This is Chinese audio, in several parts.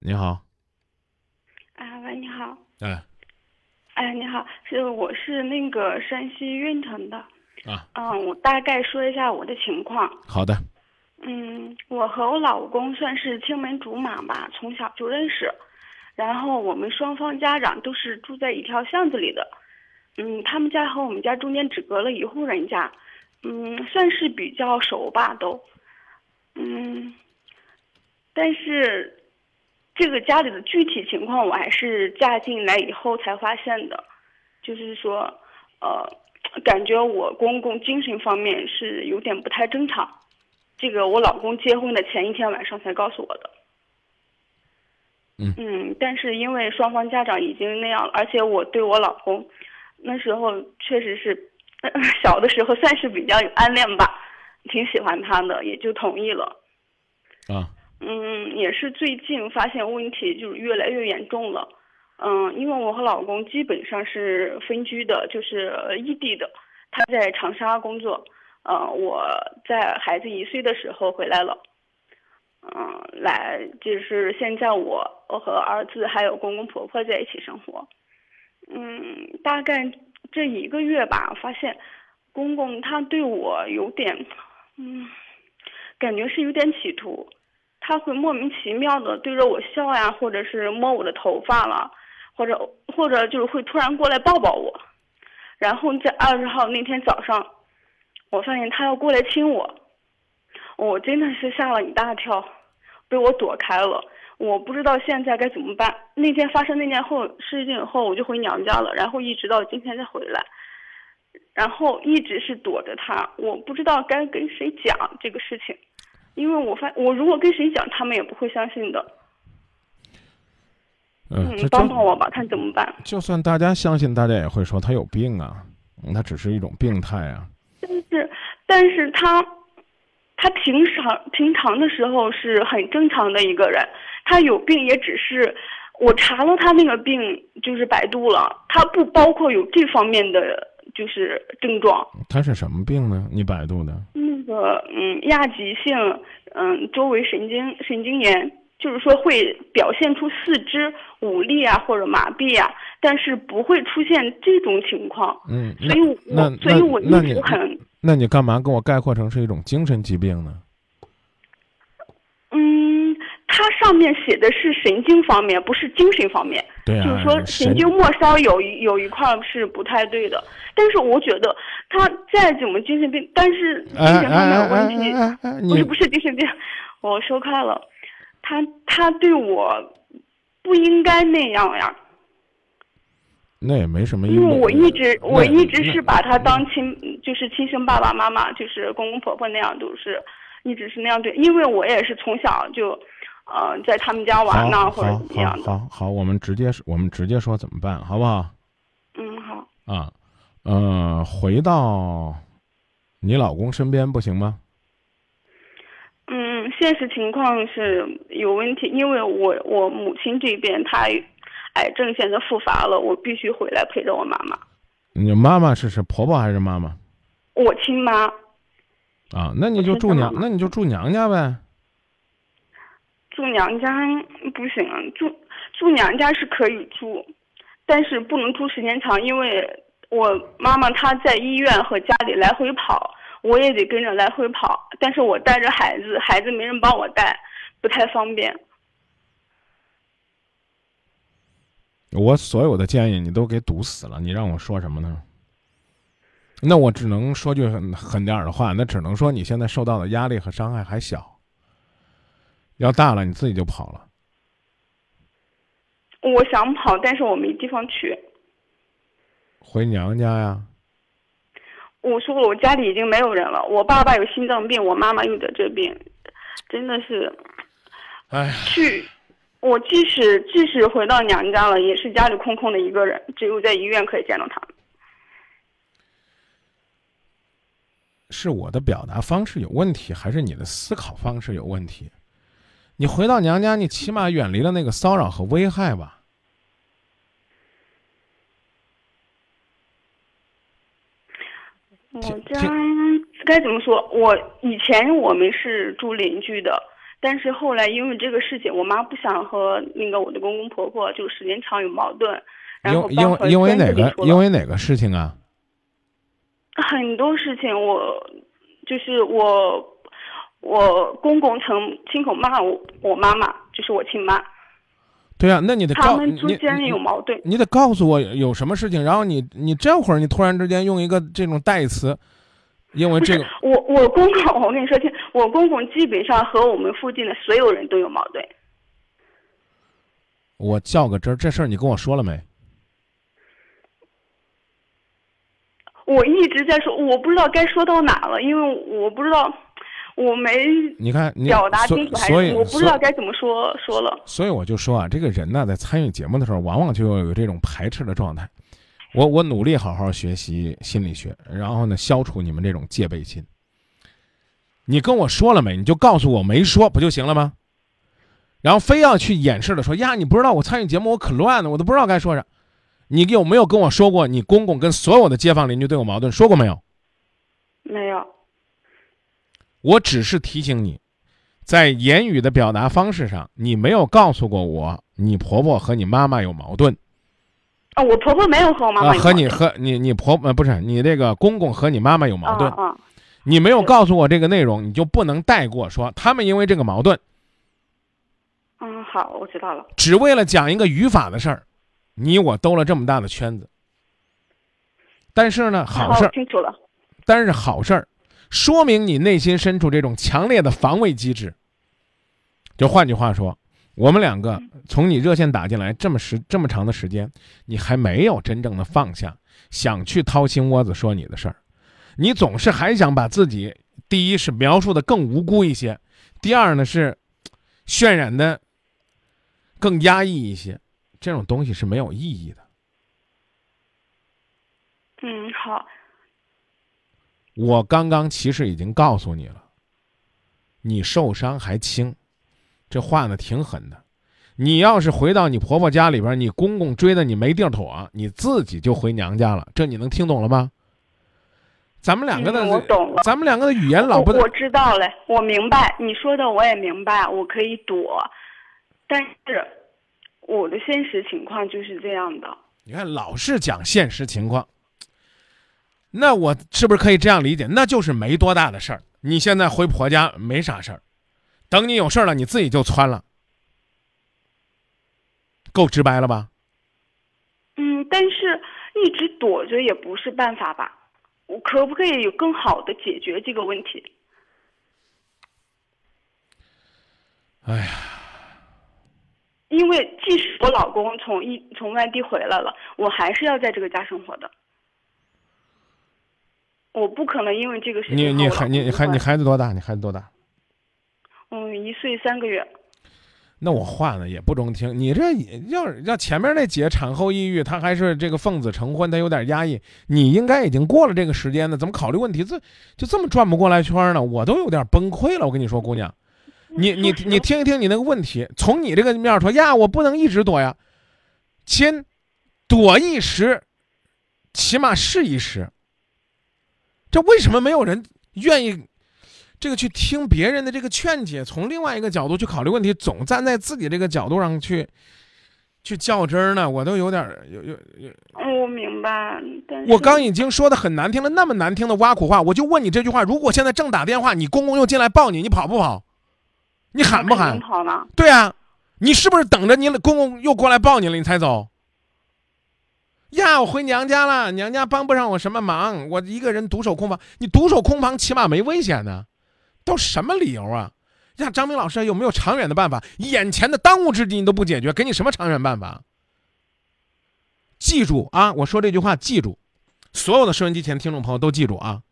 你好，啊，喂，你好，哎，哎，你好，是我是那个山西运城的，啊，嗯，我大概说一下我的情况，好的，嗯，我和我老公算是青梅竹马吧，从小就认识，然后我们双方家长都是住在一条巷子里的，嗯，他们家和我们家中间只隔了一户人家，嗯，算是比较熟吧都，嗯，但是。这个家里的具体情况，我还是嫁进来以后才发现的，就是说，呃，感觉我公公精神方面是有点不太正常，这个我老公结婚的前一天晚上才告诉我的。嗯嗯，但是因为双方家长已经那样了，而且我对我老公那时候确实是 小的时候算是比较有暗恋吧，挺喜欢他的，也就同意了。啊。嗯，也是最近发现问题就是越来越严重了。嗯，因为我和老公基本上是分居的，就是异地的。他在长沙工作，呃，我在孩子一岁的时候回来了。嗯，来就是现在我我和儿子还有公公婆婆在一起生活。嗯，大概这一个月吧，发现公公他对我有点，嗯，感觉是有点企图。他会莫名其妙的对着我笑呀，或者是摸我的头发了，或者或者就是会突然过来抱抱我，然后在二十号那天早上，我发现他要过来亲我，我真的是吓了一大跳，被我躲开了。我不知道现在该怎么办。那天发生那件后事情以后，我就回娘家了，然后一直到今天才回来，然后一直是躲着他，我不知道该跟谁讲这个事情。因为我发，我如果跟谁讲，他们也不会相信的。嗯，帮帮我吧，看怎么办。就算大家相信，大家也会说他有病啊，他只是一种病态啊。但是，但是他，他平常平常的时候是很正常的一个人，他有病也只是我查了他那个病，就是百度了，他不包括有这方面的就是症状。他是什么病呢？你百度的？个嗯亚急性嗯周围神经神经炎，就是说会表现出四肢无力啊或者麻痹啊，但是不会出现这种情况。嗯，所以我所以我一直很。那你干嘛跟我概括成是一种精神疾病呢？嗯，它上面写的是神经方面，不是精神方面。对啊。就是说神经末梢有一有一块是不太对的。但是我觉得他再怎么精神病，但是精神方面有问题，不是不是精神病，我说开了，他他对我不应该那样呀。那也没什么。因为我一直我一直是把他当亲，就是亲生爸爸妈妈，就是公公婆婆那样，都是一直是那样对。因为我也是从小就，呃，在他们家玩呢，或者怎么样的。好，好，我们直接我们直接说怎么办，好不好？嗯，好。啊。嗯，回到你老公身边不行吗？嗯，现实情况是有问题，因为我我母亲这边她癌症现在复发了，我必须回来陪着我妈妈。你妈妈是是婆婆还是妈妈？我亲妈。啊，那你就住娘，那你就住娘家呗。住娘家不行啊，住住娘家是可以住，但是不能住时间长，因为。我妈妈她在医院和家里来回跑，我也得跟着来回跑。但是我带着孩子，孩子没人帮我带，不太方便。我所有的建议你都给堵死了，你让我说什么呢？那我只能说句狠狠点的话，那只能说你现在受到的压力和伤害还小，要大了你自己就跑了。我想跑，但是我没地方去。回娘家呀！我说了，我家里已经没有人了。我爸爸有心脏病，我妈妈又得这病，真的是。哎。去，我即使即使回到娘家了，也是家里空空的一个人，只有在医院可以见到他。是我的表达方式有问题，还是你的思考方式有问题？你回到娘家，你起码远离了那个骚扰和危害吧。我家该怎么说？我以前我们是住邻居的，但是后来因为这个事情，我妈不想和那个我的公公婆婆就时间长有矛盾，然后因因为因为哪个因为哪个事情啊？很多事情，我就是我我公公曾亲口骂我我妈妈，就是我亲妈。对啊，那你得他们之间有矛盾，你得告诉我有什么事情，然后你你这会儿你突然之间用一个这种代词，因为这个我我公公，我跟你说清，我公公基本上和我们附近的所有人都有矛盾。我较个真儿，这事儿你跟我说了没？我一直在说，我不知道该说到哪了，因为我不知道。我没你看表达清楚，还是我不知道该怎么说说了。所以我就说啊，这个人呢，在参与节目的时候，往往就有这种排斥的状态。我我努力好好学习心理学，然后呢，消除你们这种戒备心。你跟我说了没？你就告诉我没说，不就行了吗？然后非要去掩饰的说呀，你不知道我参与节目，我可乱了，我都不知道该说啥。你有没有跟我说过，你公公跟所有的街坊邻居都有矛盾？说过没有？没有。我只是提醒你，在言语的表达方式上，你没有告诉过我，你婆婆和你妈妈有矛盾。啊，我婆婆没有和我妈妈和你和你你婆呃不是你这个公公和你妈妈有矛盾。啊。你没有告诉我这个内容，你就不能带过说他们因为这个矛盾。嗯，好，我知道了。只为了讲一个语法的事儿，你我兜了这么大的圈子。但是呢，好事儿。清楚了。但是好事儿。说明你内心深处这种强烈的防卫机制。就换句话说，我们两个从你热线打进来这么时这么长的时间，你还没有真正的放下，想去掏心窝子说你的事儿，你总是还想把自己第一是描述的更无辜一些，第二呢是渲染的更压抑一些，这种东西是没有意义的。嗯，好。我刚刚其实已经告诉你了，你受伤还轻，这话呢挺狠的。你要是回到你婆婆家里边，你公公追的你没地儿躲，你自己就回娘家了。这你能听懂了吗？咱们两个的，我懂了。咱们两个的语言老不，我知道了，我明白你说的，我也明白，我可以躲，但是我的现实情况就是这样的。你看，老是讲现实情况。那我是不是可以这样理解？那就是没多大的事儿。你现在回婆家没啥事儿，等你有事儿了，你自己就窜了，够直白了吧？嗯，但是一直躲着也不是办法吧？我可不可以有更好的解决这个问题？哎呀，因为即使我老公从一从外地回来了，我还是要在这个家生活的。我不可能因为这个事情。你你孩你你孩你孩子多大？你孩子多大？嗯，一岁三个月。那我换了也不中听。你这要要前面那姐产后抑郁，她还是这个奉子成婚，她有点压抑。你应该已经过了这个时间了，怎么考虑问题这就这么转不过来圈呢？我都有点崩溃了。我跟你说，姑娘，你你你听一听你那个问题，从你这个面说呀，我不能一直躲呀，亲，躲一时，起码是一时。这为什么没有人愿意这个去听别人的这个劝解，从另外一个角度去考虑问题，总站在自己这个角度上去去较真呢？我都有点有有有。我明白，我刚已经说的很难听了，那么难听的挖苦话，我就问你这句话：如果现在正打电话，你公公又进来抱你，你跑不跑？你喊不喊？跑呢？对啊，你是不是等着你公公又过来抱你了，你才走？呀，我回娘家了，娘家帮不上我什么忙，我一个人独守空房。你独守空房，起码没危险呢，都什么理由啊？呀，张明老师有没有长远的办法？眼前的当务之急你都不解决，给你什么长远办法？记住啊，我说这句话，记住，所有的收音机前听众朋友都记住啊，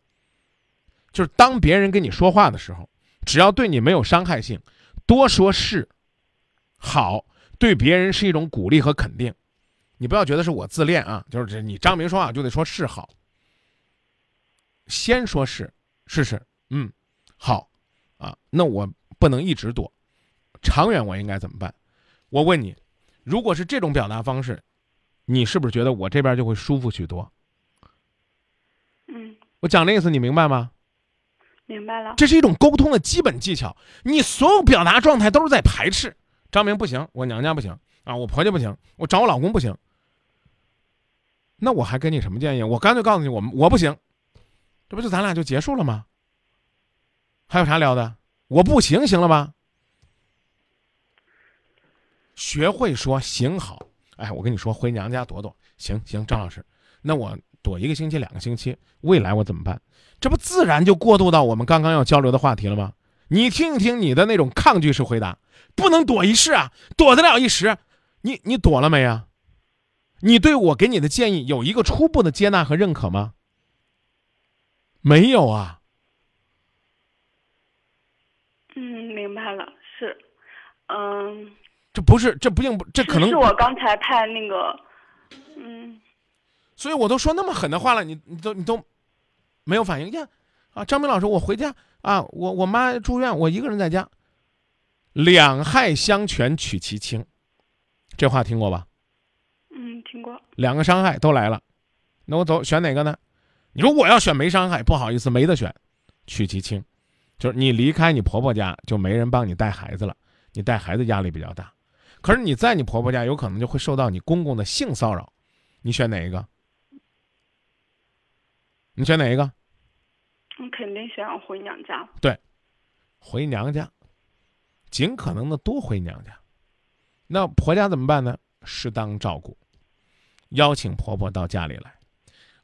就是当别人跟你说话的时候，只要对你没有伤害性，多说是好，对别人是一种鼓励和肯定。你不要觉得是我自恋啊，就是这你张明说话就得说是好，先说是试试，嗯，好，啊，那我不能一直躲，长远我应该怎么办？我问你，如果是这种表达方式，你是不是觉得我这边就会舒服许多？嗯，我讲的意思你明白吗？明白了。这是一种沟通的基本技巧。你所有表达状态都是在排斥。张明不行，我娘家不行啊，我婆家不行，我找我老公不行。那我还给你什么建议？我干脆告诉你，我们我不行，这不就咱俩就结束了吗？还有啥聊的？我不行，行了吧？学会说行好。哎，我跟你说，回娘家躲躲，行行，张老师，那我躲一个星期、两个星期，未来我怎么办？这不自然就过渡到我们刚刚要交流的话题了吗？你听一听你的那种抗拒式回答，不能躲一世啊，躲得了一时，你你躲了没啊？你对我给你的建议有一个初步的接纳和认可吗？没有啊。嗯，明白了，是，嗯。这不是，这不并不，这可能是我刚才派那个，嗯，所以我都说那么狠的话了，你你都你都没有反应呀？啊，张明老师，我回家啊，我我妈住院，我一个人在家，两害相权取其轻，这话听过吧？嗯，听过。两个伤害都来了，那我走选哪个呢？你说我要选没伤害，不好意思，没得选，取其轻，就是你离开你婆婆家，就没人帮你带孩子了，你带孩子压力比较大。可是你在你婆婆家，有可能就会受到你公公的性骚扰，你选哪一个？你选哪一个？我肯定选回娘家。对，回娘家，尽可能的多回娘家。那婆家怎么办呢？适当照顾，邀请婆婆到家里来。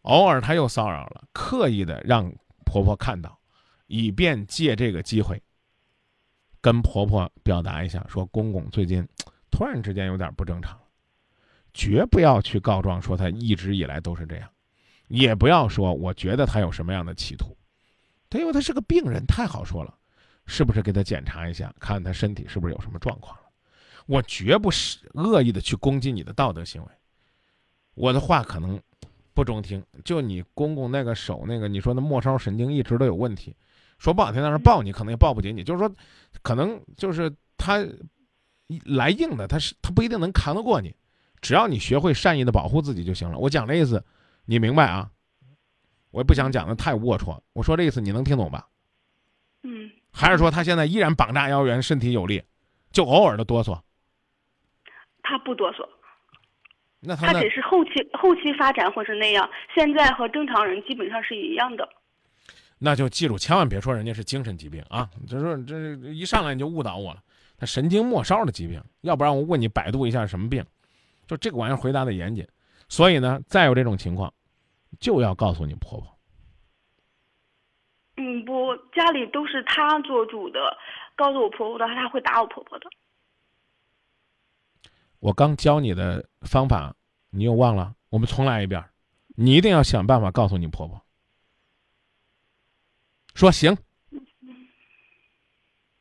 偶尔她又骚扰了，刻意的让婆婆看到，以便借这个机会跟婆婆表达一下，说公公最近。突然之间有点不正常，绝不要去告状说他一直以来都是这样，也不要说我觉得他有什么样的企图，他因为他是个病人，太好说了，是不是给他检查一下，看他身体是不是有什么状况了？我绝不是恶意的去攻击你的道德行为，我的话可能不中听，就你公公那个手那个，你说那末梢神经一直都有问题，说不好听，但是抱你可能也抱不紧你，就是说，可能就是他。来硬的，他是他不一定能扛得过你，只要你学会善意的保护自己就行了。我讲这意思，你明白啊？我也不想讲的太龌龊，我说这意思你能听懂吧？嗯。还是说他现在依然膀大腰圆，身体有力，就偶尔的哆嗦？他不哆嗦。那他他只是后期后期发展或是那样，现在和正常人基本上是一样的。那就记住，千万别说人家是精神疾病啊！就说这一上来你就误导我了。他神经末梢的疾病，要不然我问你百度一下什么病，就这个玩意儿回答的严谨。所以呢，再有这种情况，就要告诉你婆婆。嗯，不，家里都是她做主的，告诉我婆婆的话，她会打我婆婆的。我刚教你的方法，你又忘了？我们重来一遍，你一定要想办法告诉你婆婆，说行。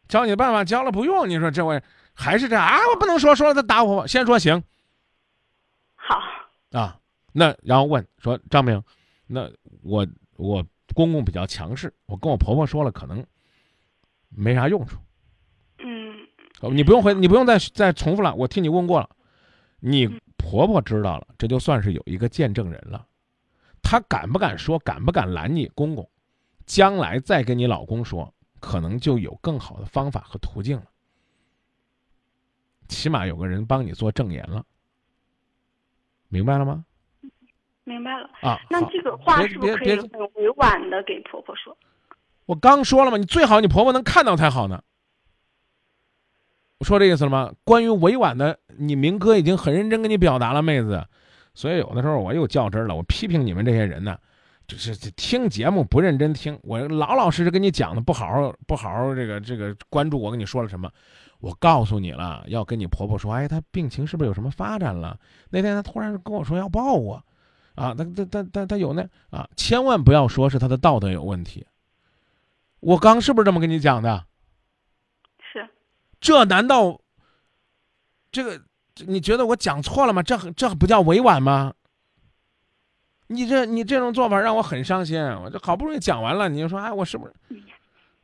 教你的办法教了不用，你说这位还是这样啊？我不能说说了他打我，先说行。好啊，那然后问说张明，那我我公公比较强势，我跟我婆婆说了可能没啥用处。嗯，你不用回，你不用再再重复了，我替你问过了。你婆婆知道了，这就算是有一个见证人了。她敢不敢说？敢不敢拦你公公？将来再跟你老公说。可能就有更好的方法和途径了，起码有个人帮你做证言了，明白了吗？明白了啊。那这个话是不是可以很委婉的给婆婆说？我刚说了嘛，你最好你婆婆能看到才好呢。我说这意思了吗？关于委婉的，你明哥已经很认真跟你表达了，妹子。所以有的时候我又较真了，我批评你们这些人呢。就是听节目不认真听，我老老实实跟你讲的，不好好不好好这个这个关注我跟你说了什么，我告诉你了，要跟你婆婆说，哎，她病情是不是有什么发展了？那天她突然跟我说要抱我，啊，她她她她她有那啊，千万不要说是她的道德有问题。我刚是不是这么跟你讲的？是，这难道这个你觉得我讲错了吗？这这不叫委婉吗？你这你这种做法让我很伤心，我这好不容易讲完了，你就说哎，我是不是？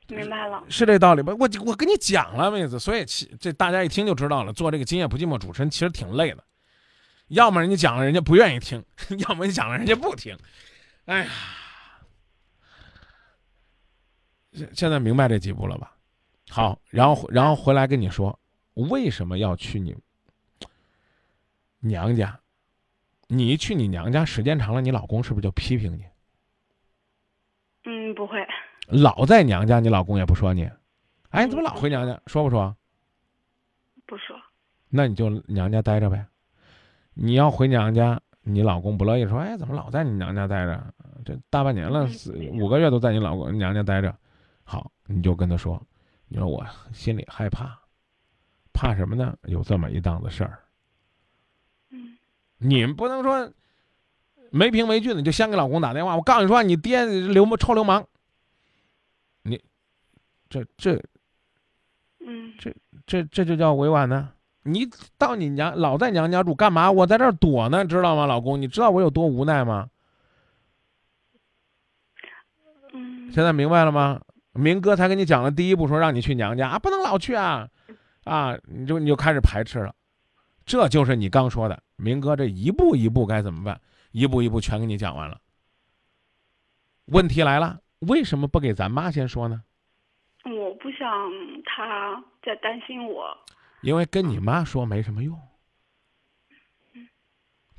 明白了，是这道理吧？我我跟你讲了，妹子，所以其这大家一听就知道了。做这个今夜不寂寞主持人其实挺累的，要么人家讲了人家不愿意听，要么你讲了人家不听，哎呀，现现在明白这几步了吧？好，然后然后回来跟你说，为什么要去你娘家？你一去你娘家时间长了，你老公是不是就批评你？嗯，不会。老在娘家，你老公也不说你。哎，你怎么老回娘家？说不说？不说。那你就娘家待着呗。你要回娘家，你老公不乐意，说：“哎，怎么老在你娘家待着？这大半年了，四五个月都在你老公娘家待着。”好，你就跟他说：“你说我心里害怕，怕什么呢？有这么一档子事儿。”嗯。你们不能说没凭没据的，就先给老公打电话。我告诉你说，你爹流氓臭流氓。你这这。嗯。这这这就叫委婉呢？你到你娘老在娘家住干嘛？我在这儿躲呢，知道吗，老公？你知道我有多无奈吗？嗯。现在明白了吗？明哥才跟你讲了第一步，说让你去娘家啊，不能老去啊，啊，你就你就开始排斥了。这就是你刚说的，明哥这一步一步该怎么办？一步一步全给你讲完了。问题来了，为什么不给咱妈先说呢？我不想她再担心我。因为跟你妈说没什么用，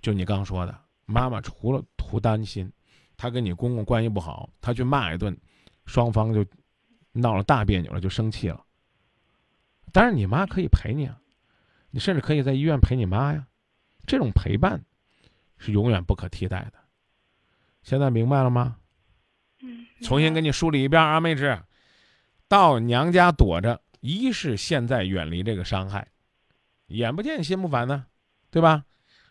就你刚说的，妈妈除了图担心，她跟你公公关系不好，她去骂一顿，双方就闹了大别扭了，就生气了。当然，你妈可以陪你啊，你甚至可以在医院陪你妈呀，这种陪伴是永远不可替代的。现在明白了吗？嗯。重新给你梳理一遍啊，妹纸，到娘家躲着。一是现在远离这个伤害，眼不见心不烦呢，对吧？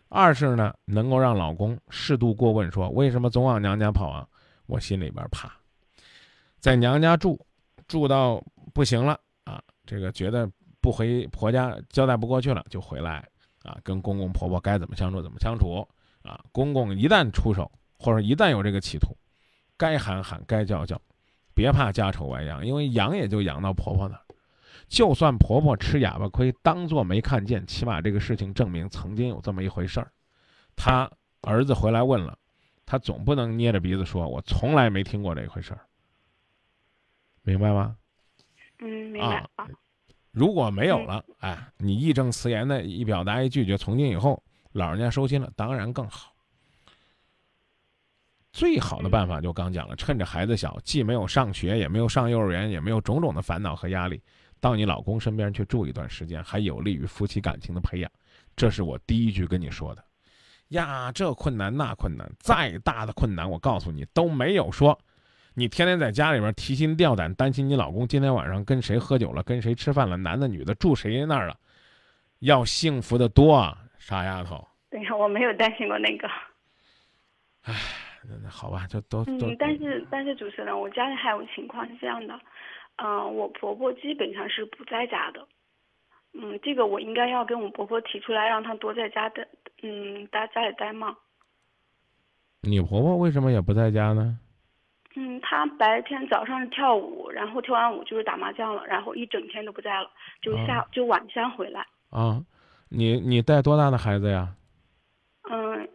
二是呢，能够让老公适度过问，说为什么总往娘家跑啊？我心里边怕，在娘家住，住到不行了啊，这个觉得不回婆家交代不过去了，就回来啊，跟公公婆婆该怎么相处怎么相处啊。公公一旦出手，或者一旦有这个企图，该喊喊，该叫叫，别怕家丑外扬，因为养也就养到婆婆那儿。就算婆婆吃哑巴亏，当做没看见，起码这个事情证明曾经有这么一回事儿。他儿子回来问了，他总不能捏着鼻子说：“我从来没听过这回事儿。”明白吗？嗯，明白啊。如果没有了，哎，你义正辞严的一表达一拒绝，从今以后老人家收心了，当然更好。最好的办法就刚讲了，趁着孩子小，既没有上学，也没有上幼儿园，也没有种种的烦恼和压力。到你老公身边去住一段时间，还有利于夫妻感情的培养，这是我第一句跟你说的。呀，这困难那困难，再大的困难，我告诉你都没有说，你天天在家里边提心吊胆，担心你老公今天晚上跟谁喝酒了，跟谁吃饭了，男的女的住谁那儿了，要幸福的多啊，傻丫头。对呀，我没有担心过那个。唉，那好吧，就都都。嗯，但是但是主持人，我家里还有情况是这样的。嗯，我婆婆基本上是不在家的。嗯，这个我应该要跟我婆婆提出来，让她多在家的，嗯，待家里待嘛？你婆婆为什么也不在家呢？嗯，他白天早上跳舞，然后跳完舞就是打麻将了，然后一整天都不在了，就下就晚上回来。啊，你你带多大的孩子呀？嗯，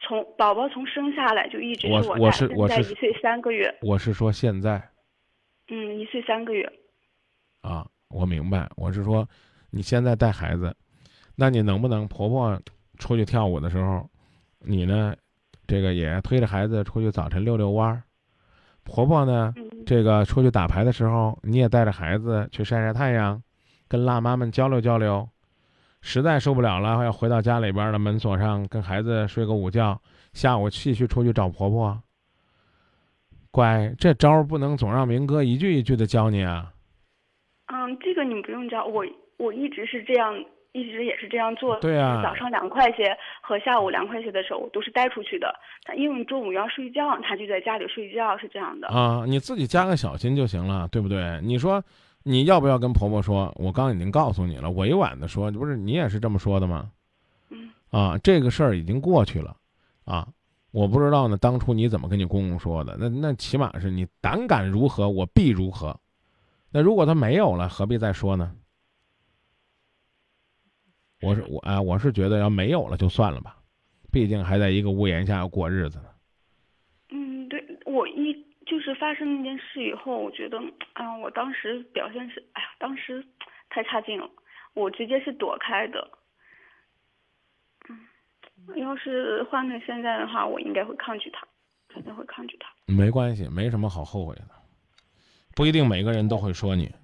从宝宝从生下来就一直是我带，现在一岁三个月。我是说现在。嗯，一岁三个月。啊，我明白。我是说，你现在带孩子，那你能不能婆婆出去跳舞的时候，你呢，这个也推着孩子出去早晨遛遛弯儿？婆婆呢，这个出去打牌的时候，你也带着孩子去晒晒太阳，跟辣妈们交流交流。实在受不了了，要回到家里边的门锁上，跟孩子睡个午觉，下午继续出去找婆婆。乖，这招不能总让明哥一句一句的教你啊。嗯，这个你不用教我，我一直是这样，一直也是这样做。对啊。早上凉快些和下午凉快些的时候，我都是带出去的。他因为中午要睡觉，他就在家里睡觉，是这样的。啊，你自己加个小心就行了，对不对？你说你要不要跟婆婆说？我刚已经告诉你了，委婉的说，不是你也是这么说的吗？嗯。啊，这个事儿已经过去了，啊。我不知道呢，当初你怎么跟你公公说的？那那起码是你胆敢如何，我必如何。那如果他没有了，何必再说呢？我是我啊，我是觉得要没有了就算了吧，毕竟还在一个屋檐下要过日子呢。嗯，对，我一就是发。生那件事以后，我觉得，哎呀，我当时表现是，哎呀，当时太差劲了，我直接是躲开的。嗯，要是换成现在的话，我应该会抗拒他，肯定会抗拒他。没关系，没什么好后悔的，不一定每个人都会说你。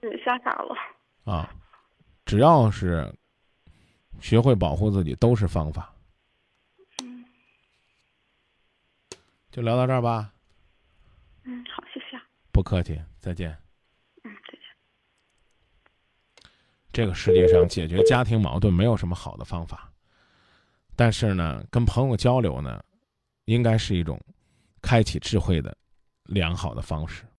真是吓傻了。啊，只要是学会保护自己，都是方法。嗯。就聊到这儿吧。嗯，好，谢谢。不客气，再见。嗯，再见。这个世界上解决家庭矛盾没有什么好的方法，但是呢，跟朋友交流呢，应该是一种开启智慧的良好的方式。